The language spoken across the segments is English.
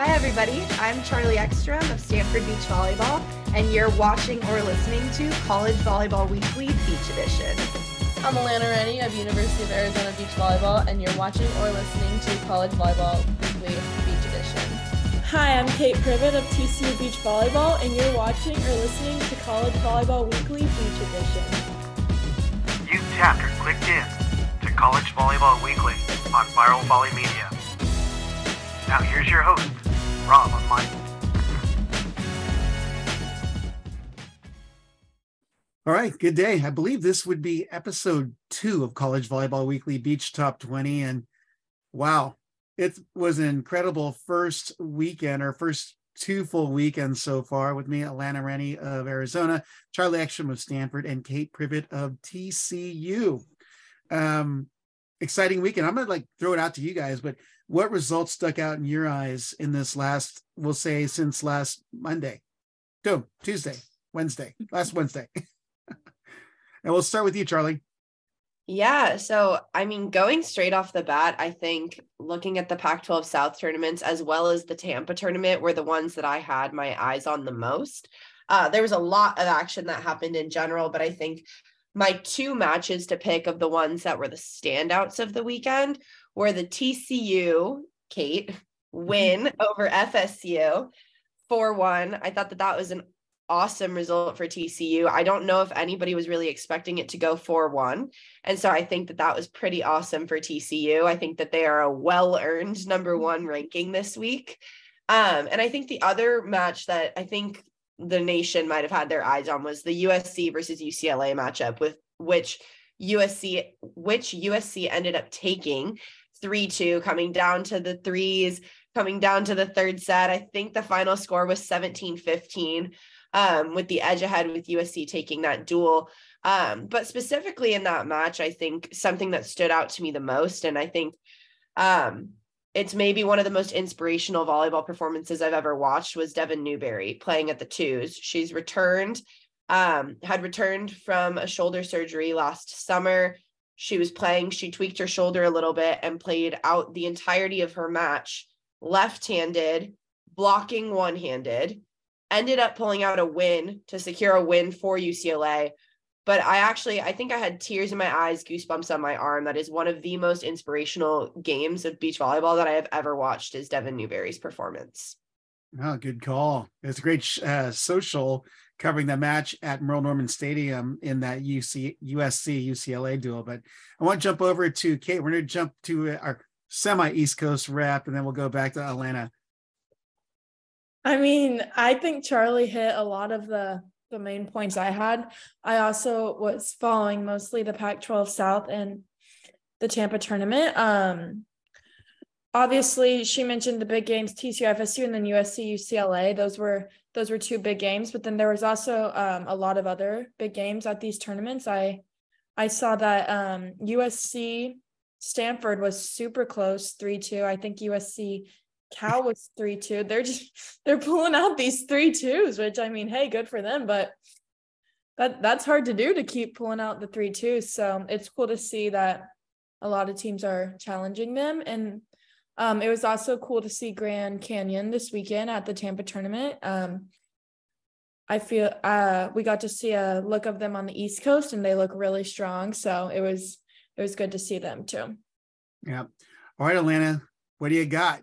Hi, everybody. I'm Charlie Ekstrom of Stanford Beach Volleyball, and you're watching or listening to College Volleyball Weekly Beach Edition. I'm Alana Rennie of University of Arizona Beach Volleyball, and you're watching or listening to College Volleyball Weekly Beach Edition. Hi, I'm Kate Privett of TCU Beach Volleyball, and you're watching or listening to College Volleyball Weekly Beach Edition. Youth chapter clicked in to College Volleyball Weekly on Viral Volley Media. Now here's your host, All right, good day. I believe this would be episode two of College Volleyball Weekly Beach Top 20. And wow, it was an incredible first weekend or first two full weekends so far with me, Alana Rennie of Arizona, Charlie Ekstrom of Stanford, and Kate Privett of TCU. Um, exciting weekend. I'm gonna like throw it out to you guys, but what results stuck out in your eyes in this last, we'll say since last Monday? No, Tuesday, Wednesday, last Wednesday. and we'll start with you, Charlie. Yeah. So, I mean, going straight off the bat, I think looking at the Pac 12 South tournaments as well as the Tampa tournament were the ones that I had my eyes on the most. Uh, there was a lot of action that happened in general, but I think my two matches to pick of the ones that were the standouts of the weekend were the TCU, Kate, win over FSU 4 1. I thought that that was an awesome result for TCU. I don't know if anybody was really expecting it to go 4 1. And so I think that that was pretty awesome for TCU. I think that they are a well earned number one ranking this week. Um, and I think the other match that I think the nation might have had their eyes on was the USC versus UCLA matchup, with which USC, which USC ended up taking 3 2, coming down to the threes, coming down to the third set. I think the final score was 17 15 um, with the edge ahead with USC taking that duel. Um, but specifically in that match, I think something that stood out to me the most, and I think um, it's maybe one of the most inspirational volleyball performances I've ever watched was Devin Newberry playing at the twos. She's returned, um, had returned from a shoulder surgery last summer. She was playing, she tweaked her shoulder a little bit and played out the entirety of her match left handed, blocking one handed ended up pulling out a win to secure a win for UCLA. But I actually, I think I had tears in my eyes, goosebumps on my arm. That is one of the most inspirational games of beach volleyball that I have ever watched. Is Devin Newberry's performance? Oh, good call. It's a great uh, social covering the match at Merle Norman Stadium in that UC USC UCLA duel. But I want to jump over to Kate. We're going to jump to our semi East Coast wrap, and then we'll go back to Alana. I mean, I think Charlie hit a lot of the the main points I had. I also was following mostly the Pac-12 South and the Tampa tournament. Um obviously she mentioned the big games TCU FSU and then USC UCLA. Those were those were two big games, but then there was also um, a lot of other big games at these tournaments. I I saw that um, USC Stanford was super close, 3-2. I think USC Cal was three two. They're just they're pulling out these three twos, which I mean, hey, good for them, but that that's hard to do to keep pulling out the three twos. So it's cool to see that a lot of teams are challenging them. And um, it was also cool to see Grand Canyon this weekend at the Tampa tournament. Um, I feel uh, we got to see a look of them on the East Coast, and they look really strong. So it was it was good to see them too. Yeah. All right, Alana, what do you got?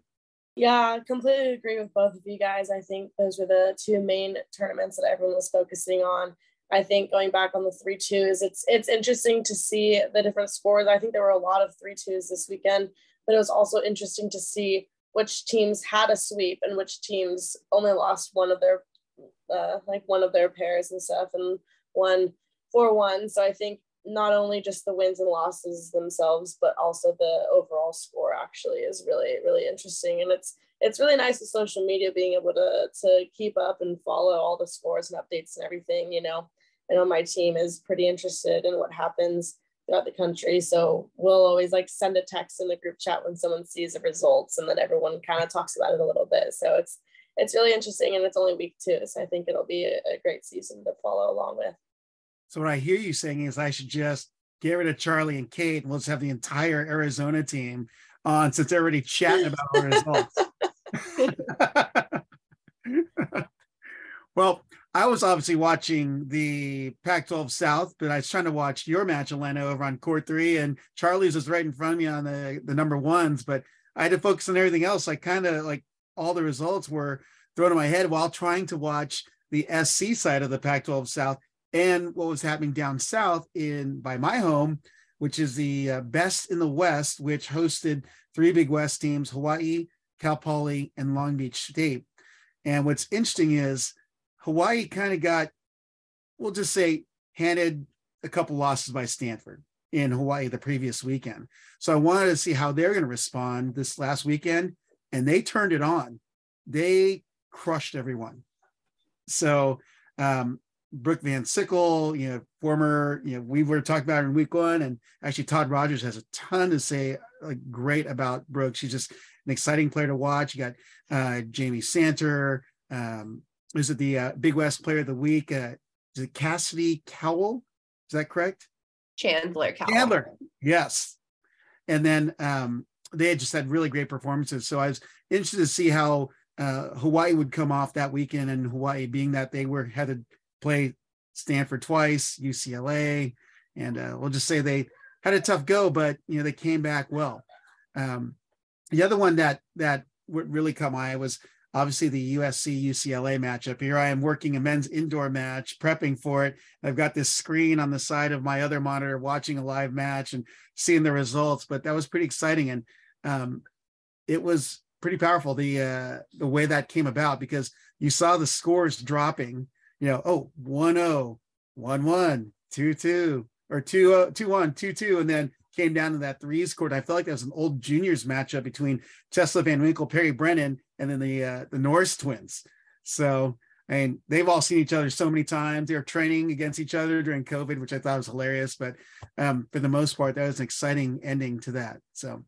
Yeah, I completely agree with both of you guys. I think those were the two main tournaments that everyone was focusing on. I think going back on the three twos, it's it's interesting to see the different scores. I think there were a lot of three twos this weekend, but it was also interesting to see which teams had a sweep and which teams only lost one of their uh, like one of their pairs and stuff and won four one. So I think not only just the wins and losses themselves, but also the overall score actually is really, really interesting. And it's it's really nice with social media being able to to keep up and follow all the scores and updates and everything. You know, I know my team is pretty interested in what happens throughout the country. So we'll always like send a text in the group chat when someone sees the results and then everyone kind of talks about it a little bit. So it's it's really interesting and it's only week two. So I think it'll be a, a great season to follow along with. So what I hear you saying is I should just get rid of Charlie and Kate, and we'll just have the entire Arizona team on since they're already chatting about our results. well, I was obviously watching the Pac 12 South, but I was trying to watch your match, Alana, over on court three, and Charlie's was right in front of me on the, the number ones, but I had to focus on everything else. I kind of like all the results were thrown in my head while trying to watch the SC side of the Pac 12 South and what was happening down south in by my home, which is the uh, best in the West, which hosted three Big West teams Hawaii, Cal Poly, and Long Beach State. And what's interesting is Hawaii kind of got, we'll just say, handed a couple losses by Stanford in Hawaii the previous weekend. So I wanted to see how they're going to respond this last weekend. And they turned it on. They crushed everyone. So um, Brooke Van Sickle, you know, former, you know, we were talking about in week one, and actually Todd Rogers has a ton to say like great about Brooke. She's just an exciting player to watch. You got uh, Jamie Santer. Um, is it the uh, Big West Player of the Week? Uh, is it Cassidy Cowell? Is that correct? Chandler Cowell. Chandler, yes. And then um, they had just had really great performances. So I was interested to see how uh, Hawaii would come off that weekend, and Hawaii being that they were had to play Stanford twice, UCLA, and uh, we'll just say they had a tough go, but you know they came back well. Um, the other one that that would really caught my eye was obviously the USC UCLA matchup. Here I am working a men's indoor match, prepping for it. I've got this screen on the side of my other monitor, watching a live match and seeing the results. But that was pretty exciting, and um, it was pretty powerful the uh, the way that came about because you saw the scores dropping you know, oh, 1 0, 1 1, 2 2, or 2 2 1, 2 2, and then came down to that threes court. I felt like that was an old juniors matchup between Tessa Van Winkle, Perry Brennan, and then the uh, the Norris twins. So, I mean, they've all seen each other so many times. They're training against each other during COVID, which I thought was hilarious. But um, for the most part, that was an exciting ending to that. So,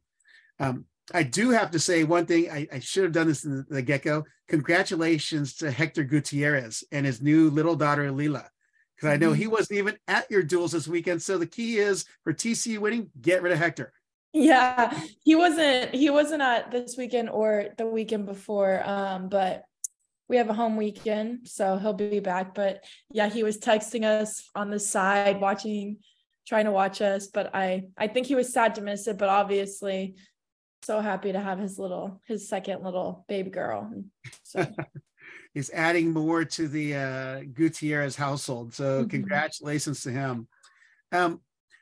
um, I do have to say one thing. I, I should have done this in the, the get go. Congratulations to Hector Gutierrez and his new little daughter Lila, because I know he mm-hmm. wasn't even at your duels this weekend. So the key is for TCU winning, get rid of Hector. Yeah, he wasn't. He wasn't at this weekend or the weekend before. Um, but we have a home weekend, so he'll be back. But yeah, he was texting us on the side, watching, trying to watch us. But I, I think he was sad to miss it. But obviously, so happy to have his little his second little baby girl. So he's adding more to the uh, Gutierrez household. So mm-hmm. congratulations to him. Um,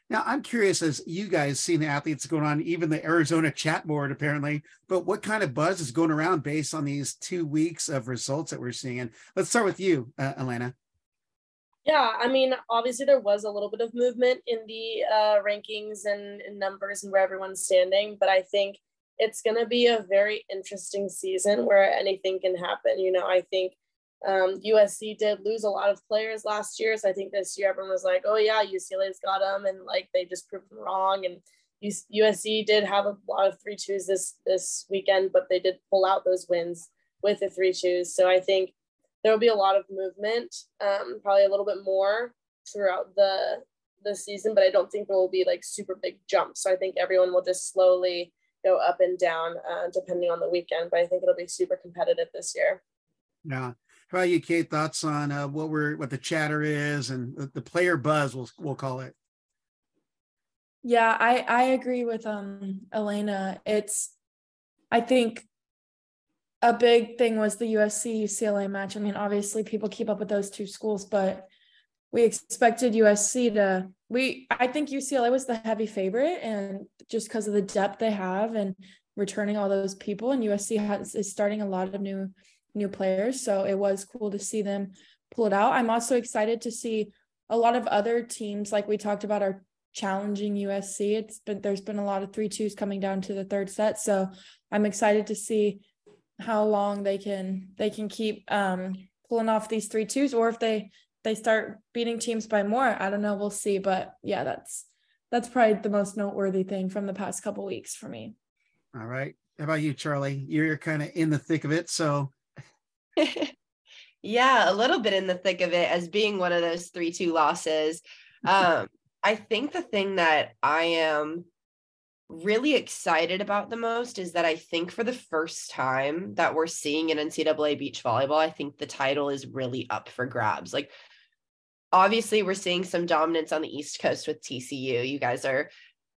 now I'm curious as you guys see the athletes going on, even the Arizona chat board apparently, but what kind of buzz is going around based on these two weeks of results that we're seeing? And let's start with you, uh, Alana. Yeah, I mean, obviously there was a little bit of movement in the uh, rankings and, and numbers and where everyone's standing, but I think it's going to be a very interesting season where anything can happen. You know, I think um, USC did lose a lot of players last year. So I think this year everyone was like, oh, yeah, UCLA's got them. And like they just proved them wrong. And USC did have a lot of three twos this this weekend, but they did pull out those wins with the three twos. So I think there will be a lot of movement, um, probably a little bit more throughout the the season, but I don't think there will be like super big jumps. So I think everyone will just slowly go up and down uh, depending on the weekend. But I think it'll be super competitive this year. Yeah. How about you, Kate? Thoughts on uh, what we're what the chatter is and the, the player buzz? We'll we'll call it. Yeah, I I agree with um Alana. It's I think a big thing was the USC UCLA match. I mean, obviously people keep up with those two schools, but we expected USC to we I think UCLA was the heavy favorite and just because of the depth they have and returning all those people and USC has is starting a lot of new new players so it was cool to see them pull it out. I'm also excited to see a lot of other teams like we talked about are challenging USC. It's been there's been a lot of 3-2s coming down to the third set so I'm excited to see how long they can they can keep um pulling off these 3-2s or if they they start beating teams by more. I don't know. We'll see. But yeah, that's that's probably the most noteworthy thing from the past couple weeks for me. All right. How about you, Charlie? You're kind of in the thick of it. So yeah, a little bit in the thick of it as being one of those three two losses. Um, I think the thing that I am really excited about the most is that I think for the first time that we're seeing in NCAA beach volleyball, I think the title is really up for grabs. Like, obviously, we're seeing some dominance on the East Coast with TCU. You guys are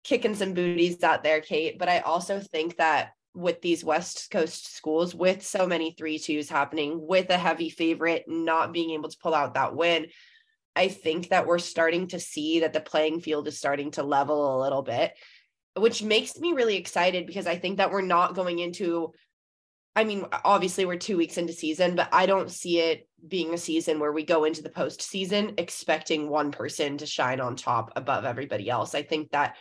kicking some booties out there, Kate. But I also think that with these West Coast schools, with so many three twos happening, with a heavy favorite not being able to pull out that win, I think that we're starting to see that the playing field is starting to level a little bit which makes me really excited because I think that we're not going into I mean, obviously we're two weeks into season, but I don't see it being a season where we go into the postseason expecting one person to shine on top above everybody else. I think that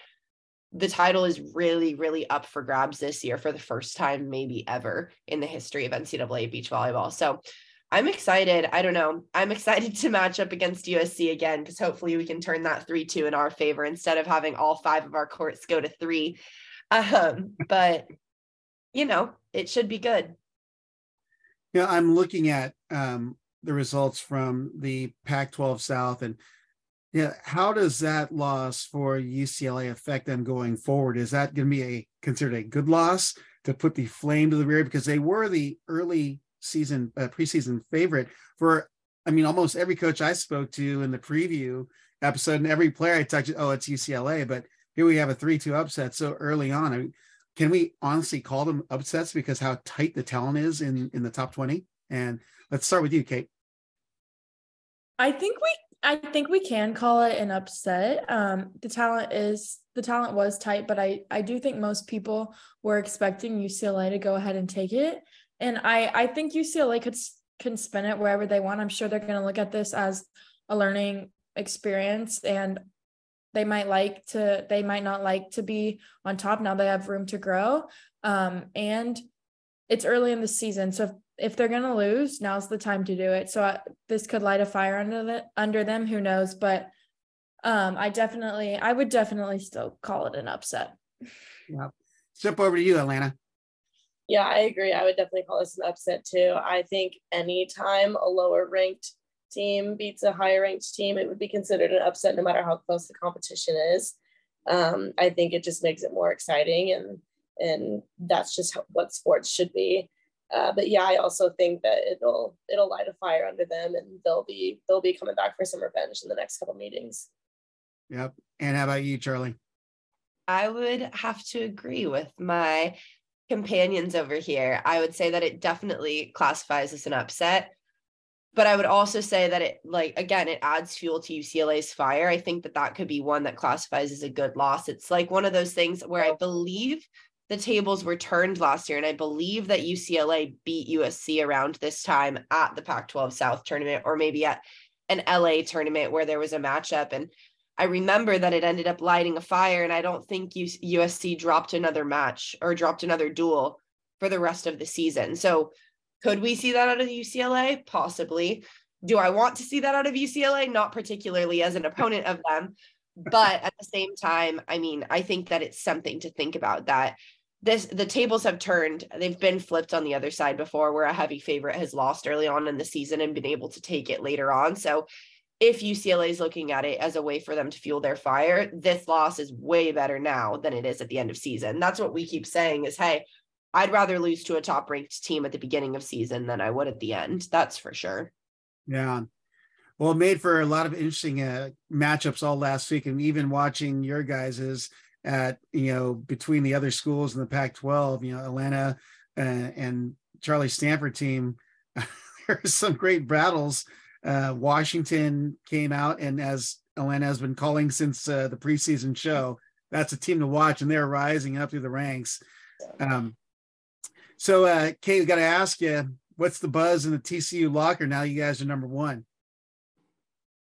the title is really, really up for grabs this year for the first time, maybe ever in the history of NCAA beach volleyball. So I'm excited. I don't know. I'm excited to match up against USC again because hopefully we can turn that 3 2 in our favor instead of having all five of our courts go to three. Um, but, you know, it should be good. Yeah, I'm looking at um, the results from the Pac 12 South and yeah, how does that loss for UCLA affect them going forward? Is that going to be a considered a good loss to put the flame to the rear because they were the early season uh, preseason favorite for I mean almost every coach I spoke to in the preview episode and every player I talked to oh it's UCLA but here we have a 3-2 upset so early on I mean, can we honestly call them upsets because how tight the talent is in in the top 20 and let's start with you Kate I think we I think we can call it an upset. Um, the talent is the talent was tight, but I I do think most people were expecting UCLA to go ahead and take it. And I I think UCLA could can spin it wherever they want. I'm sure they're going to look at this as a learning experience and they might like to they might not like to be on top. Now they have room to grow. Um, and it's early in the season. So if, if they're going to lose now's the time to do it. So I, uh, this could light a fire under the under them. Who knows? But um, i definitely i would definitely still call it an upset. Yeah step over to you Alana yeah, I agree. I would definitely call this an upset too. I think anytime a lower ranked team beats a higher ranked team, it would be considered an upset no matter how close the competition is. Um, I think it just makes it more exciting and and that's just how, what sports should be. Uh, but yeah, I also think that it'll it'll light a fire under them and they'll be they'll be coming back for some revenge in the next couple meetings. Yep. And how about you, Charlie? I would have to agree with my companions over here, I would say that it definitely classifies as an upset. But I would also say that it, like, again, it adds fuel to UCLA's fire. I think that that could be one that classifies as a good loss. It's like one of those things where I believe the tables were turned last year. And I believe that UCLA beat USC around this time at the Pac 12 South tournament, or maybe at an LA tournament where there was a matchup. And I remember that it ended up lighting a fire, and I don't think USC dropped another match or dropped another duel for the rest of the season. So, could we see that out of UCLA? Possibly. Do I want to see that out of UCLA? Not particularly as an opponent of them, but at the same time, I mean, I think that it's something to think about that this the tables have turned. They've been flipped on the other side before where a heavy favorite has lost early on in the season and been able to take it later on. So if UCLA is looking at it as a way for them to fuel their fire, this loss is way better now than it is at the end of season. That's what we keep saying is, hey, I'd rather lose to a top ranked team at the beginning of season than I would at the end. That's for sure. Yeah. Well, it made for a lot of interesting uh, matchups all last week, and even watching your guys's at you know between the other schools in the Pac-12, you know Alana uh, and Charlie Stanford team. There's some great battles uh, Washington came out, and as Alana has been calling since uh, the preseason show, that's a team to watch, and they're rising up through the ranks. Um, so, uh, Kate, we got to ask you, what's the buzz in the TCU locker now? You guys are number one.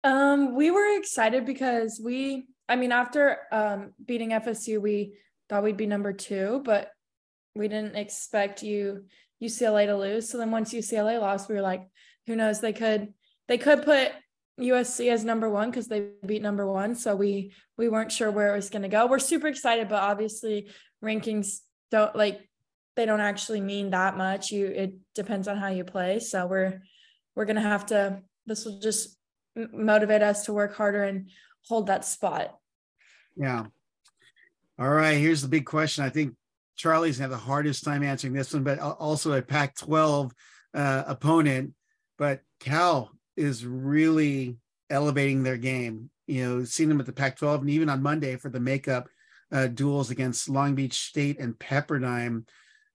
Um, we were excited because we, I mean, after um, beating FSU, we thought we'd be number two, but we didn't expect you UCLA to lose. So then once UCLA lost, we were like, who knows? They could they could put USC as number one because they beat number one. So we we weren't sure where it was going to go. We're super excited, but obviously rankings don't like they don't actually mean that much. You it depends on how you play. So we're we're gonna have to. This will just motivate us to work harder and hold that spot. Yeah. All right, here's the big question. I think Charlie's gonna have the hardest time answering this one, but also a Pac-12 uh, opponent. But Cal is really elevating their game. You know, seen them at the Pac-12 and even on Monday for the makeup uh, duels against Long Beach State and Pepperdine.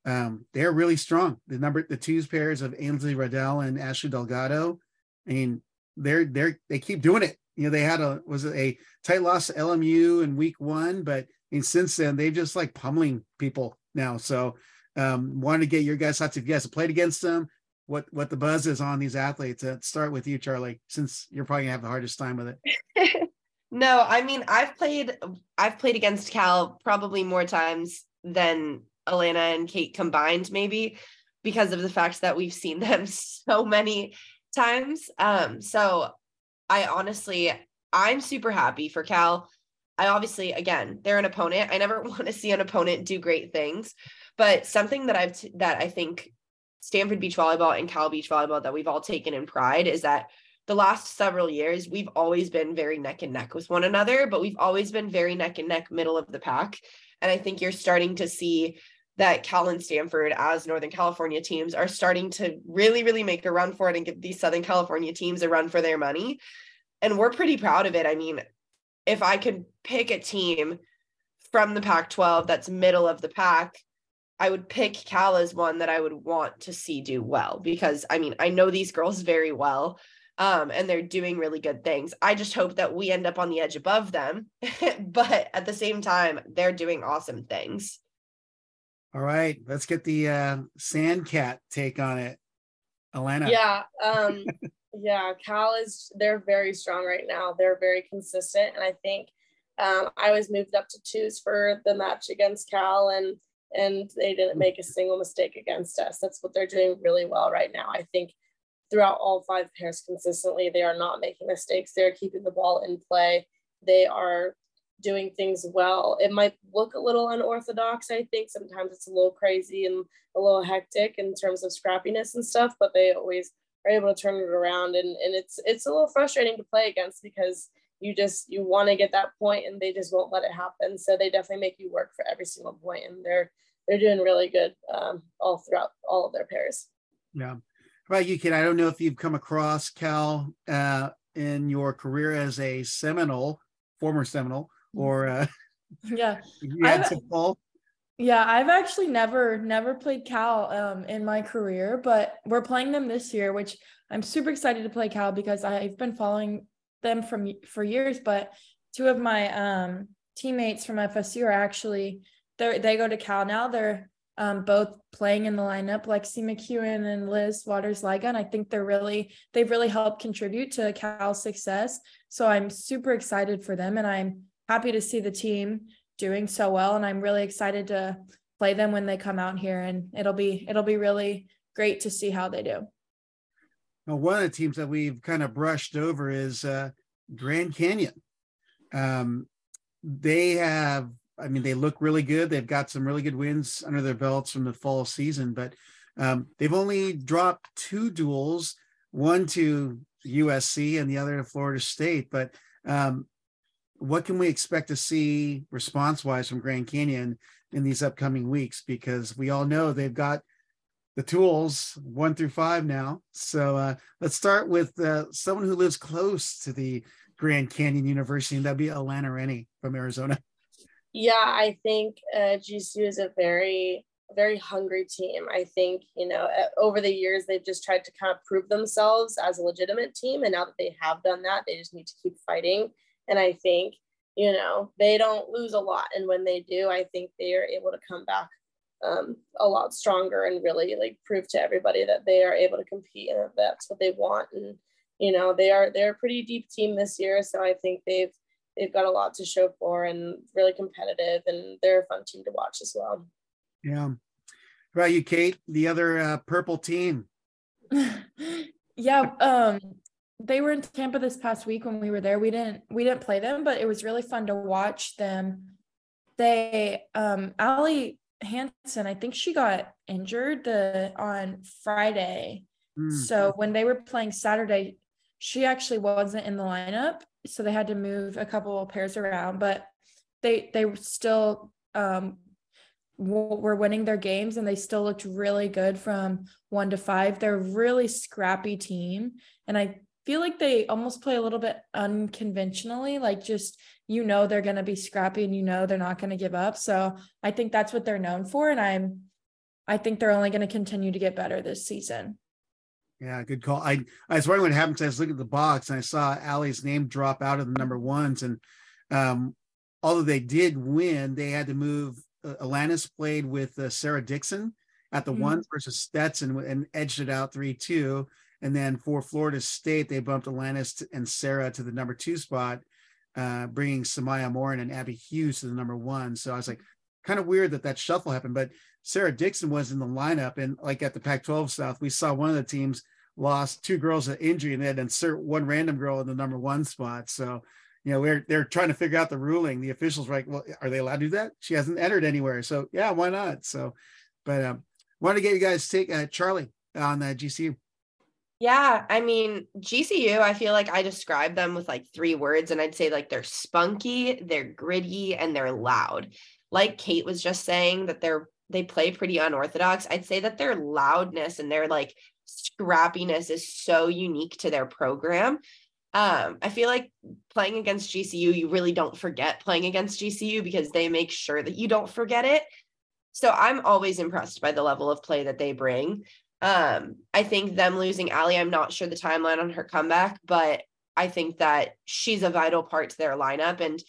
Um, they're really strong. The number, the twos pairs of Ainsley Riddell and Ashley Delgado. I mean, they're they're they keep doing it. You know, they had a was a tight loss to LMU in week one, but I mean, since then they've just like pummeling people now. So um wanted to get your guys' thoughts if you guys have played against them, what what the buzz is on these athletes. Uh, start with you, Charlie, since you're probably gonna have the hardest time with it. no, I mean I've played I've played against Cal probably more times than Alana and Kate combined, maybe because of the fact that we've seen them so many times. Um, so I honestly, I'm super happy for Cal. I obviously, again, they're an opponent. I never want to see an opponent do great things, but something that I've t- that I think Stanford Beach Volleyball and Cal Beach Volleyball that we've all taken in pride is that the last several years we've always been very neck and neck with one another, but we've always been very neck and neck, middle of the pack. And I think you're starting to see that Cal and Stanford, as Northern California teams, are starting to really, really make a run for it and give these Southern California teams a run for their money. And we're pretty proud of it. I mean, if I could pick a team from the Pac 12 that's middle of the pack, I would pick Cal as one that I would want to see do well because I mean, I know these girls very well. Um, and they're doing really good things. I just hope that we end up on the edge above them, but at the same time, they're doing awesome things. All right, let's get the uh, Sandcat take on it, Alana. Yeah, um, yeah. Cal is they're very strong right now. They're very consistent, and I think um, I was moved up to twos for the match against Cal, and and they didn't make a single mistake against us. That's what they're doing really well right now. I think throughout all five pairs consistently, they are not making mistakes. They're keeping the ball in play. They are doing things well. It might look a little unorthodox, I think. Sometimes it's a little crazy and a little hectic in terms of scrappiness and stuff, but they always are able to turn it around and, and it's it's a little frustrating to play against because you just you want to get that point and they just won't let it happen. So they definitely make you work for every single point and they're they're doing really good um, all throughout all of their pairs. Yeah. How about you, kid? I don't know if you've come across Cal uh, in your career as a Seminole, former Seminole, or uh, yeah, yeah, yeah, I've actually never never played Cal um, in my career, but we're playing them this year, which I'm super excited to play Cal because I've been following them from for years. But two of my um, teammates from FSU are actually they they go to Cal now. They're um, both playing in the lineup, Lexi McEwen and Liz Waters Ligon. I think they're really they've really helped contribute to Cal's success. So I'm super excited for them, and I'm happy to see the team doing so well and i'm really excited to play them when they come out here and it'll be it'll be really great to see how they do. Well, one of the teams that we've kind of brushed over is uh, grand canyon. Um, they have i mean they look really good. They've got some really good wins under their belts from the fall season but um, they've only dropped two duels one to usc and the other to florida state but um, what can we expect to see response wise from Grand Canyon in these upcoming weeks? Because we all know they've got the tools one through five now. So uh, let's start with uh, someone who lives close to the Grand Canyon University, and that'd be Alana Rennie from Arizona. Yeah, I think uh, GCU is a very, very hungry team. I think, you know, uh, over the years, they've just tried to kind of prove themselves as a legitimate team. And now that they have done that, they just need to keep fighting and I think, you know, they don't lose a lot. And when they do, I think they are able to come back um, a lot stronger and really like prove to everybody that they are able to compete and that's what they want. And, you know, they are, they're a pretty deep team this year. So I think they've, they've got a lot to show for and really competitive and they're a fun team to watch as well. Yeah. How about you, Kate, the other uh, purple team? yeah. Um, they were in Tampa this past week when we were there. We didn't we didn't play them, but it was really fun to watch them. They um Allie Hanson, I think she got injured the on Friday. Mm. So when they were playing Saturday, she actually wasn't in the lineup. So they had to move a couple of pairs around, but they they still um, were winning their games and they still looked really good from one to five. They're a really scrappy team. And I feel like they almost play a little bit unconventionally, like just, you know, they're going to be scrappy and you know, they're not going to give up. So I think that's what they're known for. And I'm, I think they're only going to continue to get better this season. Yeah, good call. I I was wondering what happened. I was looking at the box and I saw Ali's name drop out of the number ones. And um, although they did win, they had to move uh, Alanis played with uh, Sarah Dixon at the mm-hmm. one versus Stetson and edged it out 3 2. And then for Florida State, they bumped Alanis and Sarah to the number two spot, uh, bringing Samaya Morin and Abby Hughes to the number one. So I was like, kind of weird that that shuffle happened. But Sarah Dixon was in the lineup. And like at the Pac 12 South, we saw one of the teams lost two girls at injury and they had to insert one random girl in the number one spot. So you know, we're they're trying to figure out the ruling. The officials were like, well, are they allowed to do that? She hasn't entered anywhere. So yeah, why not? So, but um, want to get you guys take uh, Charlie on the GCU. Yeah, I mean, GCU, I feel like I describe them with like three words, and I'd say like they're spunky, they're gritty, and they're loud. Like Kate was just saying that they're they play pretty unorthodox. I'd say that their loudness and their like scrappiness is so unique to their program um, I feel like playing against GCU, you really don't forget playing against GCU because they make sure that you don't forget it. So I'm always impressed by the level of play that they bring. Um, I think them losing Allie, I'm not sure the timeline on her comeback, but I think that she's a vital part to their lineup. And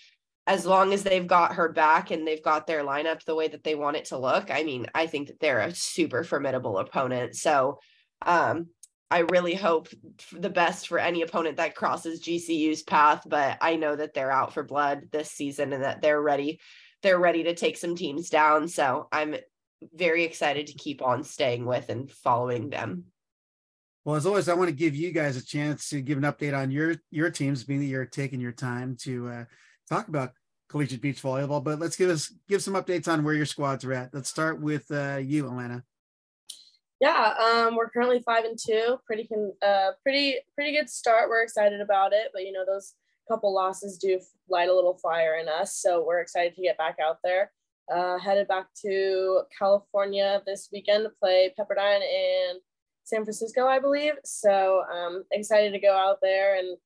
as long as they've got her back and they've got their lineup the way that they want it to look, I mean, I think that they're a super formidable opponent. So um, I really hope the best for any opponent that crosses GCU's path, but I know that they're out for blood this season and that they're ready. They're ready to take some teams down. So I'm very excited to keep on staying with and following them. Well, as always, I want to give you guys a chance to give an update on your your teams, being that you're taking your time to uh, talk about collegiate beach volleyball. But let's give us give some updates on where your squads are at. Let's start with uh, you, Alana. Yeah, um, we're currently five and two. Pretty can uh, pretty pretty good start. We're excited about it, but you know those couple losses do light a little fire in us, so we're excited to get back out there. Uh, headed back to California this weekend to play Pepperdine and San Francisco, I believe. So um, excited to go out there and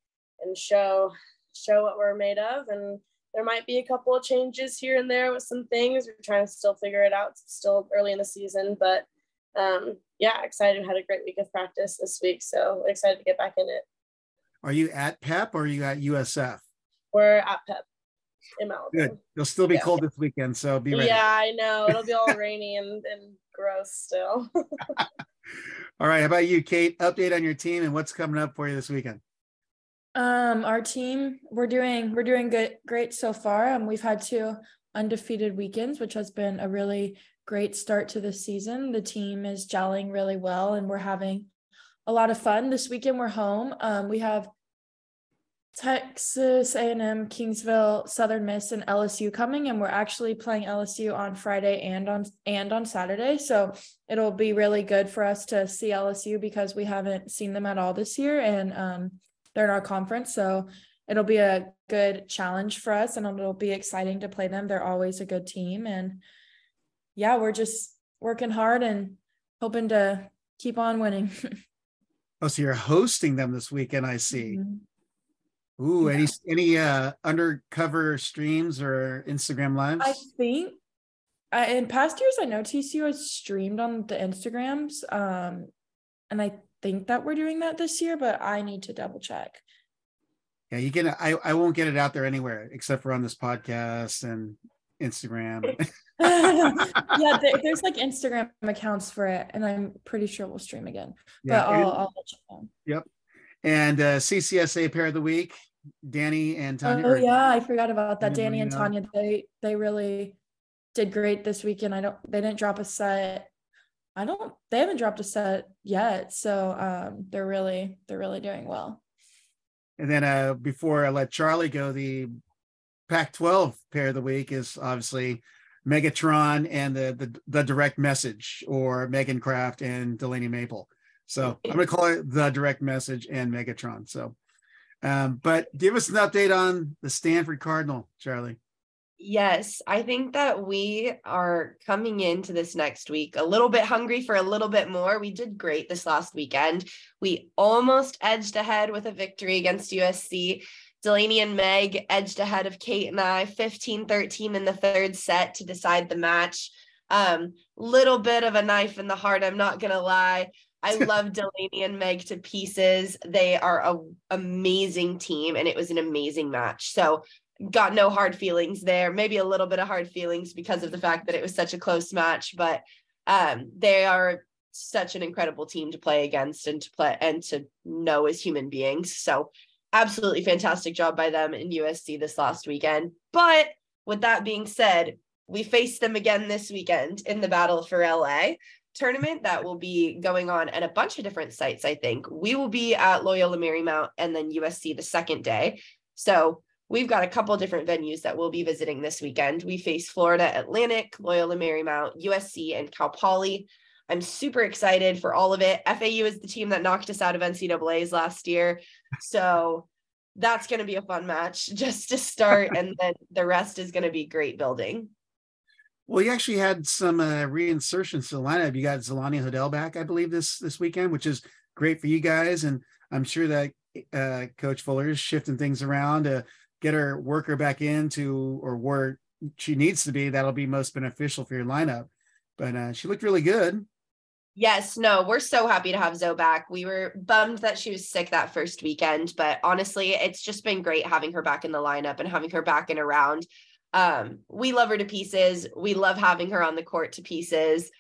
and show show what we're made of. And there might be a couple of changes here and there with some things. We're trying to still figure it out. It's still early in the season, but um, yeah, excited. Had a great week of practice this week, so excited to get back in it. Are you at PEP or are you at USF? We're at PEP in Malibu. Good. It'll still be yeah. cold this weekend, so be ready. Yeah, I know. It'll be all rainy and, and gross still. all right. How about you, Kate? Update on your team and what's coming up for you this weekend. Um, our team, we're doing we're doing good great so far. Um, we've had two undefeated weekends, which has been a really great start to the season. The team is gelling really well and we're having a lot of fun. This weekend we're home. Um, we have Texas A&M, Kingsville, Southern Miss, and LSU coming, and we're actually playing LSU on Friday and on and on Saturday. So it'll be really good for us to see LSU because we haven't seen them at all this year, and um, they're in our conference. So it'll be a good challenge for us, and it'll be exciting to play them. They're always a good team, and yeah, we're just working hard and hoping to keep on winning. oh, so you're hosting them this weekend, I see. Mm-hmm. Ooh, yeah. any any uh undercover streams or Instagram lives? I think I, in past years, I know TCU has streamed on the Instagrams, um, and I think that we're doing that this year, but I need to double check. Yeah, you can. I I won't get it out there anywhere except for on this podcast and Instagram. yeah, there, there's like Instagram accounts for it, and I'm pretty sure we'll stream again. Yeah, but I'll, and, I'll let you know. Yep. And uh, CCSA pair of the week, Danny and Tanya. Oh yeah, I forgot about that. Danny and Tanya, they they really did great this weekend. I don't they didn't drop a set. I don't they haven't dropped a set yet. So um they're really they're really doing well. And then uh before I let Charlie go, the Pac 12 pair of the week is obviously Megatron and the, the, the direct message or Megan Kraft and Delaney Maple. So I'm going to call it the direct message and Megatron. So, um, but give us an update on the Stanford Cardinal, Charlie. Yes, I think that we are coming into this next week a little bit hungry for a little bit more. We did great this last weekend. We almost edged ahead with a victory against USC. Delaney and Meg edged ahead of Kate and I 15 13 in the third set to decide the match. Um, little bit of a knife in the heart, I'm not gonna lie. I love Delaney and Meg to pieces. They are a amazing team and it was an amazing match. So got no hard feelings there. Maybe a little bit of hard feelings because of the fact that it was such a close match, but um, they are such an incredible team to play against and to play and to know as human beings. So absolutely fantastic job by them in USC this last weekend. But with that being said, we face them again this weekend in the Battle for LA tournament that will be going on at a bunch of different sites, I think. We will be at Loyola Marymount and then USC the second day. So we've got a couple different venues that we'll be visiting this weekend. We face Florida Atlantic, Loyola Marymount, USC, and Cal Poly. I'm super excited for all of it. FAU is the team that knocked us out of NCAA's last year. So that's going to be a fun match just to start. and then the rest is going to be great building. Well, you actually had some uh, reinsertions to the lineup. You got Xolani Hodel back, I believe, this this weekend, which is great for you guys. And I'm sure that uh, Coach Fuller is shifting things around to get her worker back into or where she needs to be. That'll be most beneficial for your lineup. But uh, she looked really good. Yes, no, we're so happy to have Zoe back. We were bummed that she was sick that first weekend, but honestly, it's just been great having her back in the lineup and having her back and around. Um, we love her to pieces. We love having her on the court to pieces.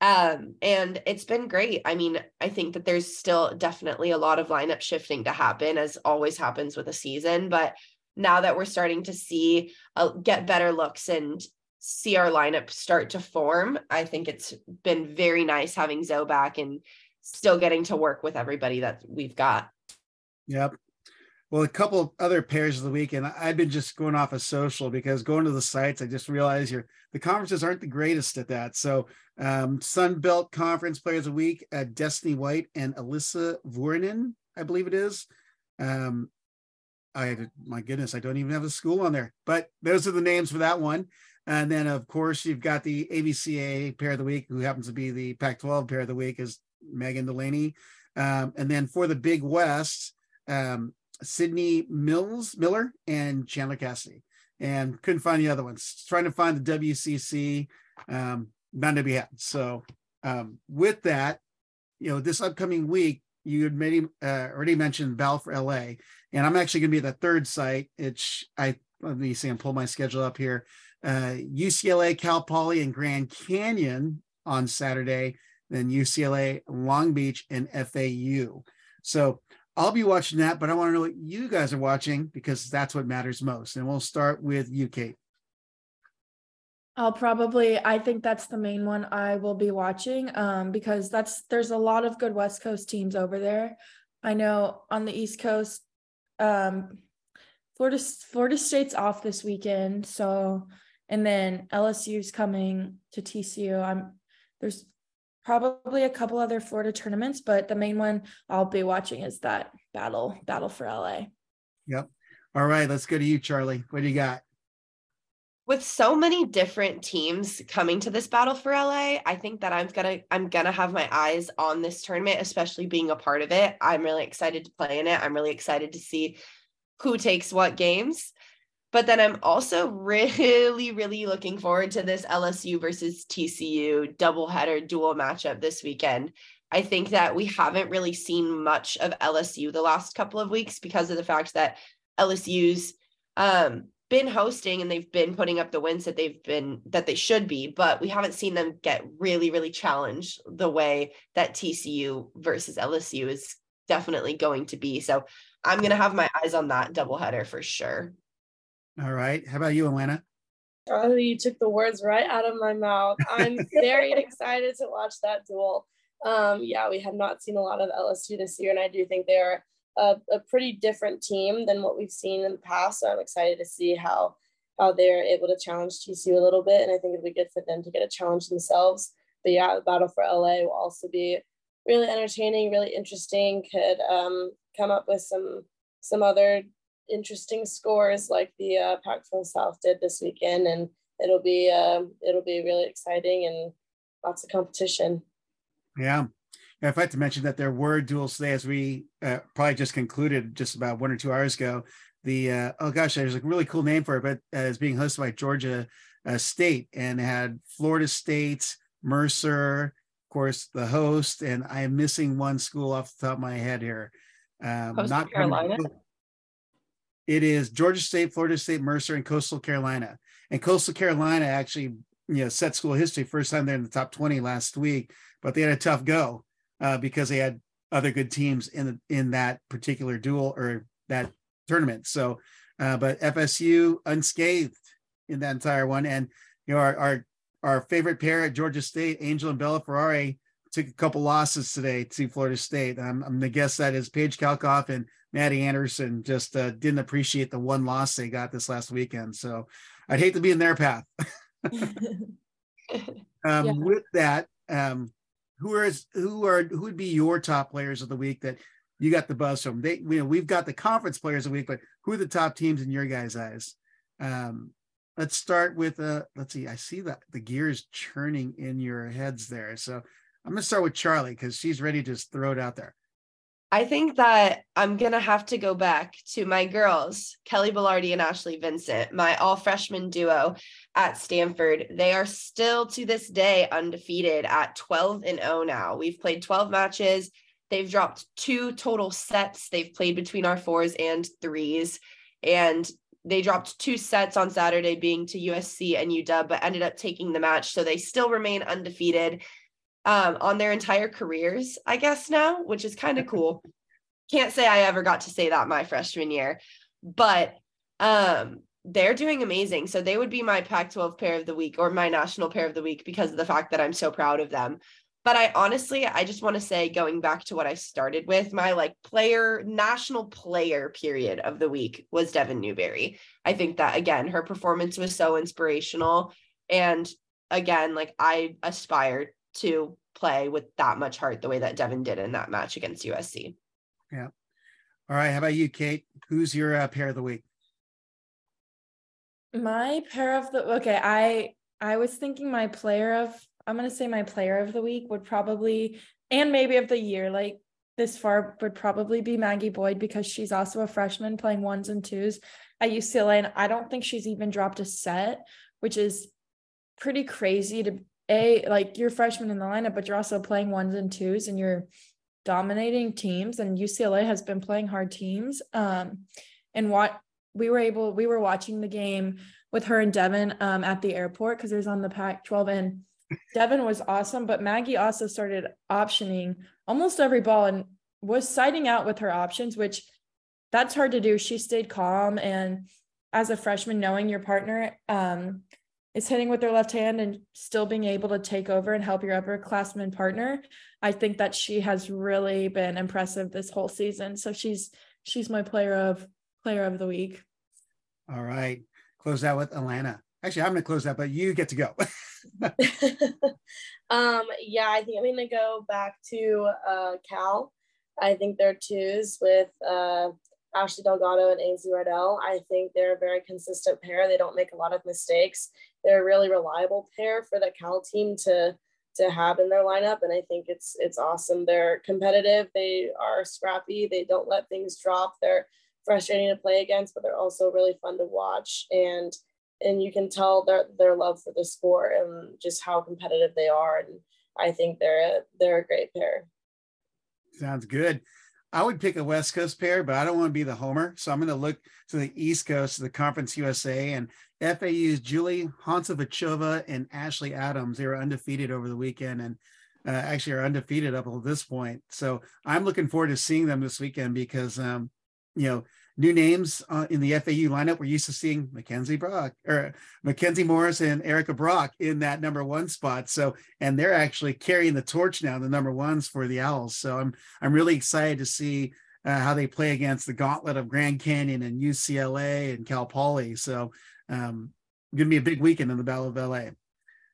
Um, and it's been great. I mean, I think that there's still definitely a lot of lineup shifting to happen, as always happens with a season. But now that we're starting to see uh, get better looks and see our lineup start to form, I think it's been very nice having Zoe back and still getting to work with everybody that we've got. Yep. Well, a couple other pairs of the week, and I've been just going off of social because going to the sites, I just realized your the conferences aren't the greatest at that. So, um, Sun Belt Conference Players of the Week, uh, Destiny White and Alyssa Vuorinen, I believe it is. Um, I my goodness, I don't even have a school on there, but those are the names for that one. And then, of course, you've got the ABCA Pair of the Week, who happens to be the Pac-12 Pair of the Week, is Megan Delaney. Um, and then for the Big West. Um, Sydney Mills Miller and Chandler Cassidy, and couldn't find the other ones. Trying to find the WCC, um, none to be had. So um, with that, you know, this upcoming week, you had made, uh, already mentioned Battle for LA, and I'm actually going to be at the third site. It's I let me see and pull my schedule up here. Uh, UCLA, Cal Poly, and Grand Canyon on Saturday, then UCLA, Long Beach, and FAU. So I'll be watching that, but I want to know what you guys are watching because that's what matters most. And we'll start with you, Kate. I'll probably I think that's the main one I will be watching um because that's there's a lot of good West Coast teams over there. I know on the East Coast um Florida Florida State's off this weekend, so and then LSU's coming to TCU. I'm there's probably a couple other Florida tournaments, but the main one I'll be watching is that battle battle for LA. Yep. All right, let's go to you, Charlie. What do you got? With so many different teams coming to this battle for LA, I think that I'm gonna I'm gonna have my eyes on this tournament, especially being a part of it. I'm really excited to play in it. I'm really excited to see who takes what games. But then I'm also really, really looking forward to this LSU versus TCU doubleheader dual matchup this weekend. I think that we haven't really seen much of LSU the last couple of weeks because of the fact that LSU's um, been hosting and they've been putting up the wins that they've been that they should be, but we haven't seen them get really, really challenged the way that TCU versus LSU is definitely going to be. So I'm to have my eyes on that doubleheader for sure. All right. How about you, Alana? Oh, you took the words right out of my mouth. I'm very excited to watch that duel. Um, yeah, we have not seen a lot of LSU this year, and I do think they are a, a, pretty different team than what we've seen in the past. So I'm excited to see how how they're able to challenge TCU a little bit, and I think it'll be good for them to get a challenge themselves. But yeah, the battle for LA will also be really entertaining, really interesting. Could um, come up with some some other interesting scores like the uh, Pac-12 South did this weekend, and it'll be uh, it'll be really exciting and lots of competition. Yeah. I have to mention that there were duels today, as we uh, probably just concluded just about one or two hours ago. The uh, oh gosh, there's a really cool name for it, but uh, it's being hosted by Georgia uh, State and had Florida State, Mercer, of course, the host, and I am missing one school off the top of my head here. Um, Coastal not Carolina? It is Georgia State, Florida State, Mercer, and Coastal Carolina. And Coastal Carolina actually, you know, set school history first time they're in the top 20 last week, but they had a tough go uh, because they had other good teams in in that particular dual or that tournament. So, uh, but FSU unscathed in that entire one, and you know our our our favorite pair at Georgia State, Angel and Bella Ferrari, took a couple losses today to Florida State. I'm, I'm gonna guess that is Paige Kalkoff and Maddie Anderson just uh, didn't appreciate the one loss they got this last weekend. So I'd hate to be in their path. um, Yeah. With that, um, are who are who would be your top players of the week that you got the buzz from? They, you know, we've got the conference players of the week, but who are the top teams in your guys' eyes? Um, let's start with uh, let's see. I see that the gears churning in your heads there. So I'm gonna start with Charlie because she's ready to just throw it out there. I think that I'm gonna have to go back to my girls, Kelly Bellardi and Ashley Vincent, my all freshman duo at Stanford. They are still to this day undefeated at 12 and 0 now. We've played 12 matches. They've dropped two total sets. They've played between our fours and threes. And they dropped two sets on Saturday, being to USC and UW, but ended up taking the match. So they still remain undefeated um, on their entire careers, I guess now, which is kind of cool. Can't say I ever got to say that my freshman year, but um, they're doing amazing. So they would be my Pac 12 pair of the week or my national pair of the week because of the fact that I'm so proud of them. But I honestly, I just want to say, going back to what I started with, my like player, national player period of the week was Devin Newberry. I think that again, her performance was so inspirational. And again, like I aspired to play with that much heart the way that Devin did in that match against USC. Yeah. All right, how about you, Kate? Who's your uh, pair of the week? My pair of the okay, I I was thinking my player of I'm gonna say my player of the week would probably and maybe of the year, like this far would probably be Maggie Boyd because she's also a freshman playing ones and twos at UCLA. And I don't think she's even dropped a set, which is pretty crazy to a like you're freshman in the lineup, but you're also playing ones and twos and you're dominating teams. And UCLA has been playing hard teams. Um, and what we were able, we were watching the game with her and Devin um, at the airport because it was on the Pac 12 and Devin was awesome, but Maggie also started optioning almost every ball and was siding out with her options, which that's hard to do. She stayed calm and as a freshman, knowing your partner um, is hitting with their left hand and still being able to take over and help your upperclassman partner, I think that she has really been impressive this whole season. So she's she's my player of player of the week. All right, close out with Alana. Actually, I'm going to close that, but you get to go. um, yeah, I think I'm gonna go back to uh, Cal. I think they're twos with uh, Ashley Delgado and Ainsley Riddell. I think they're a very consistent pair. They don't make a lot of mistakes. They're a really reliable pair for the Cal team to to have in their lineup, and I think it's it's awesome. They're competitive. They are scrappy. They don't let things drop. They're frustrating to play against, but they're also really fun to watch. And and you can tell their their love for the sport and just how competitive they are. And I think they're a, they're a great pair. Sounds good. I would pick a West Coast pair, but I don't want to be the homer. So I'm going to look to the East Coast, the Conference USA, and FAU's Julie Hantsovachova and Ashley Adams. They were undefeated over the weekend and uh, actually are undefeated up until this point. So I'm looking forward to seeing them this weekend because, um, you know, new names uh, in the FAU lineup. We're used to seeing Mackenzie Brock or Mackenzie Morris and Erica Brock in that number one spot. So, and they're actually carrying the torch now, the number ones for the Owls. So I'm, I'm really excited to see uh, how they play against the gauntlet of Grand Canyon and UCLA and Cal Poly. So, um, going to be a big weekend in the Battle of LA.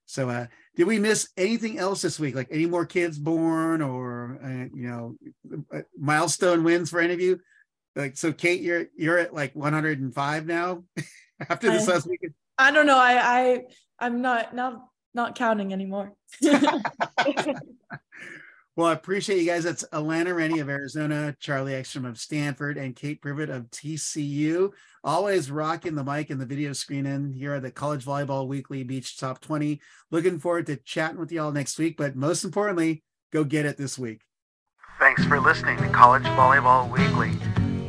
So, uh, did we miss anything else this week? Like any more kids born or, uh, you know, uh, milestone wins for any of you? Like so, Kate, you're you're at like 105 now after this I- last week I don't know. I I I'm not not not counting anymore. Well, I appreciate you guys. That's Alana Rennie of Arizona, Charlie Ekstrom of Stanford, and Kate Privett of TCU. Always rocking the mic and the video screen in here at the College Volleyball Weekly Beach Top 20. Looking forward to chatting with y'all next week, but most importantly, go get it this week. Thanks for listening to College Volleyball Weekly.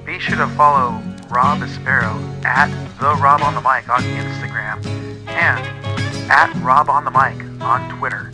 Be sure to follow Rob Espero at the Rob on the Mic on Instagram and at Rob on the Mic on Twitter.